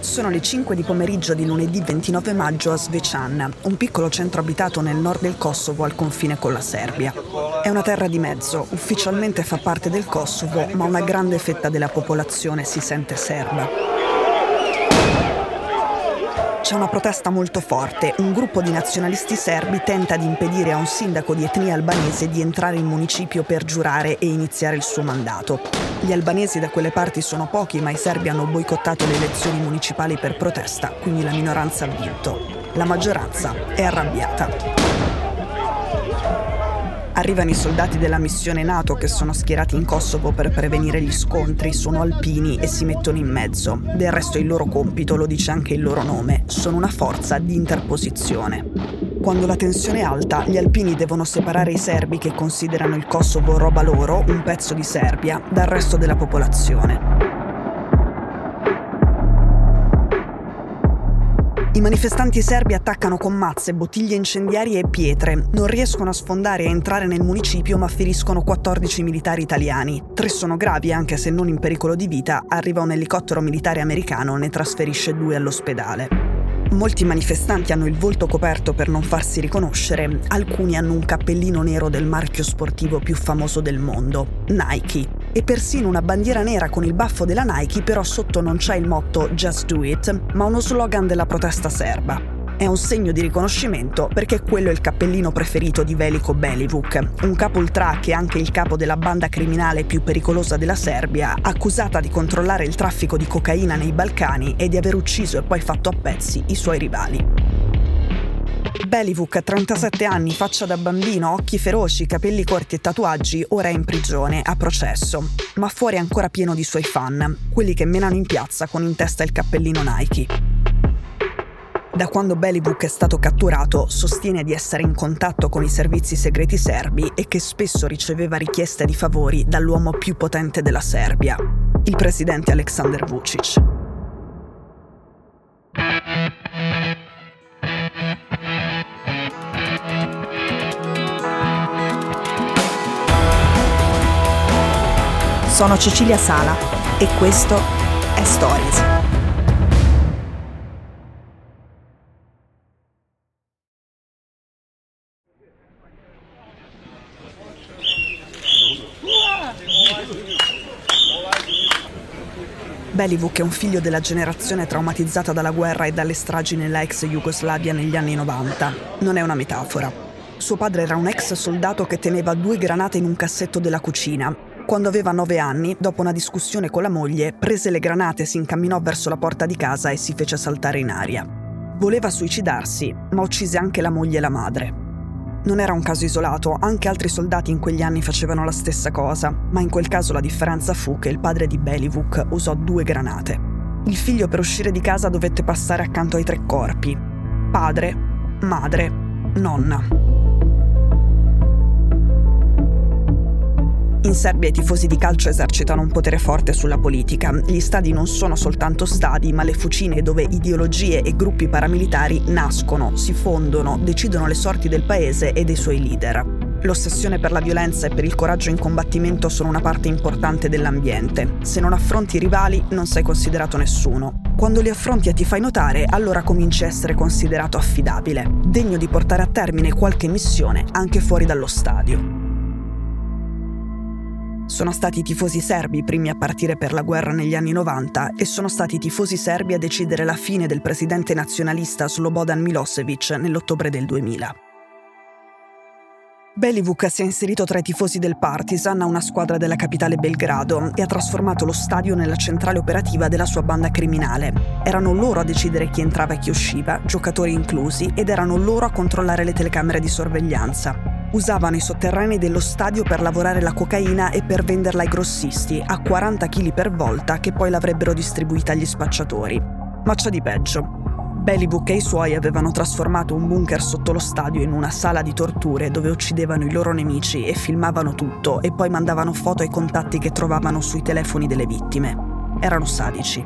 Sono le 5 di pomeriggio di lunedì 29 maggio a Svecian, un piccolo centro abitato nel nord del Kosovo al confine con la Serbia. È una terra di mezzo, ufficialmente fa parte del Kosovo, ma una grande fetta della popolazione si sente serba. C'è una protesta molto forte. Un gruppo di nazionalisti serbi tenta di impedire a un sindaco di etnia albanese di entrare in municipio per giurare e iniziare il suo mandato. Gli albanesi da quelle parti sono pochi, ma i serbi hanno boicottato le elezioni municipali per protesta, quindi la minoranza ha vinto. La maggioranza è arrabbiata. Arrivano i soldati della missione NATO che sono schierati in Kosovo per prevenire gli scontri, sono alpini e si mettono in mezzo. Del resto il loro compito lo dice anche il loro nome, sono una forza di interposizione. Quando la tensione è alta, gli alpini devono separare i serbi che considerano il Kosovo roba loro, un pezzo di Serbia, dal resto della popolazione. I manifestanti serbi attaccano con mazze, bottiglie incendiarie e pietre. Non riescono a sfondare e entrare nel municipio, ma feriscono 14 militari italiani. Tre sono gravi, anche se non in pericolo di vita. Arriva un elicottero militare americano, ne trasferisce due all'ospedale. Molti manifestanti hanno il volto coperto per non farsi riconoscere, alcuni hanno un cappellino nero del marchio sportivo più famoso del mondo, Nike e persino una bandiera nera con il baffo della Nike, però sotto non c'è il motto Just Do It, ma uno slogan della protesta serba. È un segno di riconoscimento perché quello è il cappellino preferito di Veliko Belivuk, un capo ultra che è anche il capo della banda criminale più pericolosa della Serbia, accusata di controllare il traffico di cocaina nei Balcani e di aver ucciso e poi fatto a pezzi i suoi rivali. Belivuk, 37 anni, faccia da bambino, occhi feroci, capelli corti e tatuaggi, ora è in prigione, a processo. Ma fuori è ancora pieno di suoi fan, quelli che menano in piazza con in testa il cappellino Nike. Da quando Belivuk è stato catturato, sostiene di essere in contatto con i servizi segreti serbi e che spesso riceveva richieste di favori dall'uomo più potente della Serbia, il presidente Aleksandar Vucic. Sono Cecilia Sala e questo è Stories. Belivuk è un figlio della generazione traumatizzata dalla guerra e dalle stragi nella ex Jugoslavia negli anni 90. Non è una metafora. Suo padre era un ex soldato che teneva due granate in un cassetto della cucina quando aveva nove anni, dopo una discussione con la moglie, prese le granate, si incamminò verso la porta di casa e si fece saltare in aria. Voleva suicidarsi, ma uccise anche la moglie e la madre. Non era un caso isolato, anche altri soldati in quegli anni facevano la stessa cosa, ma in quel caso la differenza fu che il padre di Belivuk usò due granate. Il figlio per uscire di casa dovette passare accanto ai tre corpi. Padre, madre, nonna. In Serbia i tifosi di calcio esercitano un potere forte sulla politica. Gli stadi non sono soltanto stadi, ma le fucine dove ideologie e gruppi paramilitari nascono, si fondono, decidono le sorti del paese e dei suoi leader. L'ossessione per la violenza e per il coraggio in combattimento sono una parte importante dell'ambiente. Se non affronti i rivali, non sei considerato nessuno. Quando li affronti e ti fai notare, allora cominci a essere considerato affidabile, degno di portare a termine qualche missione anche fuori dallo stadio. Sono stati i tifosi serbi i primi a partire per la guerra negli anni 90 e sono stati i tifosi serbi a decidere la fine del presidente nazionalista Slobodan Milosevic nell'ottobre del 2000. Belivuk si è inserito tra i tifosi del Partizan a una squadra della capitale Belgrado e ha trasformato lo stadio nella centrale operativa della sua banda criminale. Erano loro a decidere chi entrava e chi usciva, giocatori inclusi, ed erano loro a controllare le telecamere di sorveglianza usavano i sotterranei dello stadio per lavorare la cocaina e per venderla ai grossisti a 40 kg per volta che poi l'avrebbero distribuita agli spacciatori. Ma c'è di peggio. Bellybook e i suoi avevano trasformato un bunker sotto lo stadio in una sala di torture dove uccidevano i loro nemici e filmavano tutto e poi mandavano foto ai contatti che trovavano sui telefoni delle vittime. Erano sadici.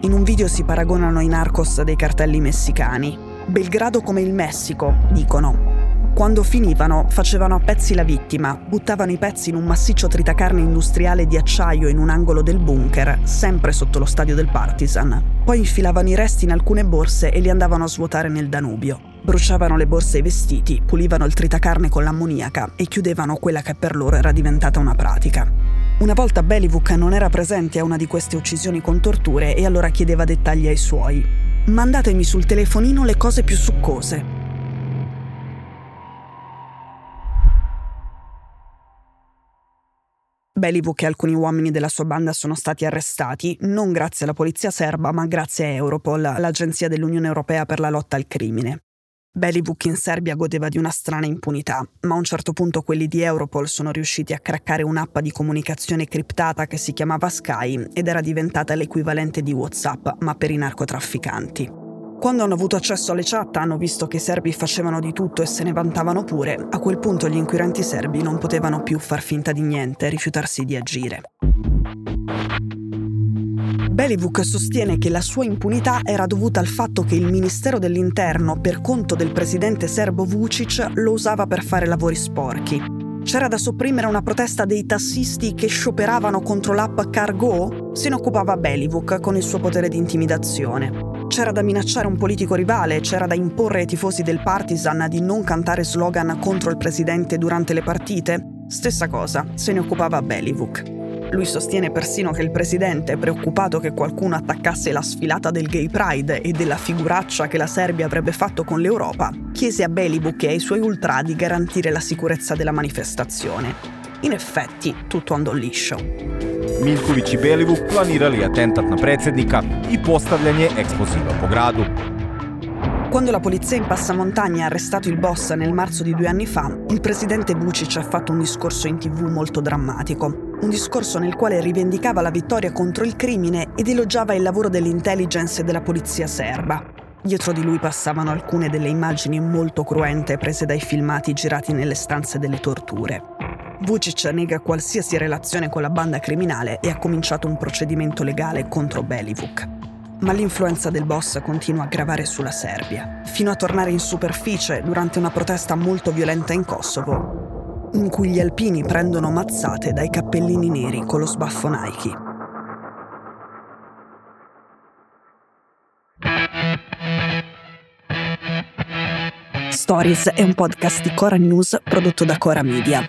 In un video si paragonano i narcos dei cartelli messicani. Belgrado come il Messico, dicono, Quando finivano, facevano a pezzi la vittima, buttavano i pezzi in un massiccio tritacarne industriale di acciaio in un angolo del bunker, sempre sotto lo stadio del Partisan. Poi infilavano i resti in alcune borse e li andavano a svuotare nel Danubio. Bruciavano le borse e i vestiti, pulivano il tritacarne con l'ammoniaca e chiudevano quella che per loro era diventata una pratica. Una volta Belivuk non era presente a una di queste uccisioni con torture e allora chiedeva dettagli ai suoi. Mandatemi sul telefonino le cose più succose, Belivuk e alcuni uomini della sua banda sono stati arrestati non grazie alla polizia serba, ma grazie a Europol, l'agenzia dell'Unione Europea per la lotta al crimine. Belivuk in Serbia godeva di una strana impunità, ma a un certo punto quelli di Europol sono riusciti a craccare un'app di comunicazione criptata che si chiamava Sky ed era diventata l'equivalente di WhatsApp, ma per i narcotrafficanti. Quando hanno avuto accesso alle chat hanno visto che i serbi facevano di tutto e se ne vantavano pure, a quel punto gli inquirenti serbi non potevano più far finta di niente rifiutarsi di agire. Belivuk sostiene che la sua impunità era dovuta al fatto che il Ministero dell'Interno, per conto del presidente serbo Vucic, lo usava per fare lavori sporchi. C'era da sopprimere una protesta dei tassisti che scioperavano contro l'app Cargo? Se ne occupava Belivuk con il suo potere di intimidazione. C'era da minacciare un politico rivale, c'era da imporre ai tifosi del Partisan di non cantare slogan contro il presidente durante le partite? Stessa cosa, se ne occupava Belivuk. Lui sostiene persino che il presidente, preoccupato che qualcuno attaccasse la sfilata del Gay Pride e della figuraccia che la Serbia avrebbe fatto con l'Europa, chiese a Belivuk e ai suoi ultra di garantire la sicurezza della manifestazione. In effetti, tutto andò liscio. Miljković i Belivuk planirali atentat na predsjednika i postavljanje eksploziva po gradu. Quando la polizia in passamontagna ha arrestato il boss nel marzo di due anni fa, il presidente Vucic ha fatto un discorso in tv molto drammatico. Un discorso nel quale rivendicava la vittoria contro il crimine ed elogiava il lavoro dell'intelligence e della polizia serba. Dietro di lui passavano alcune delle immagini molto cruente prese dai filmati girati nelle stanze delle torture. Vucic nega qualsiasi relazione con la banda criminale e ha cominciato un procedimento legale contro Belivuk. Ma l'influenza del boss continua a gravare sulla Serbia, fino a tornare in superficie durante una protesta molto violenta in Kosovo, in cui gli alpini prendono mazzate dai cappellini neri con lo sbaffo Nike. Stories è un podcast di Cora News prodotto da Cora Media.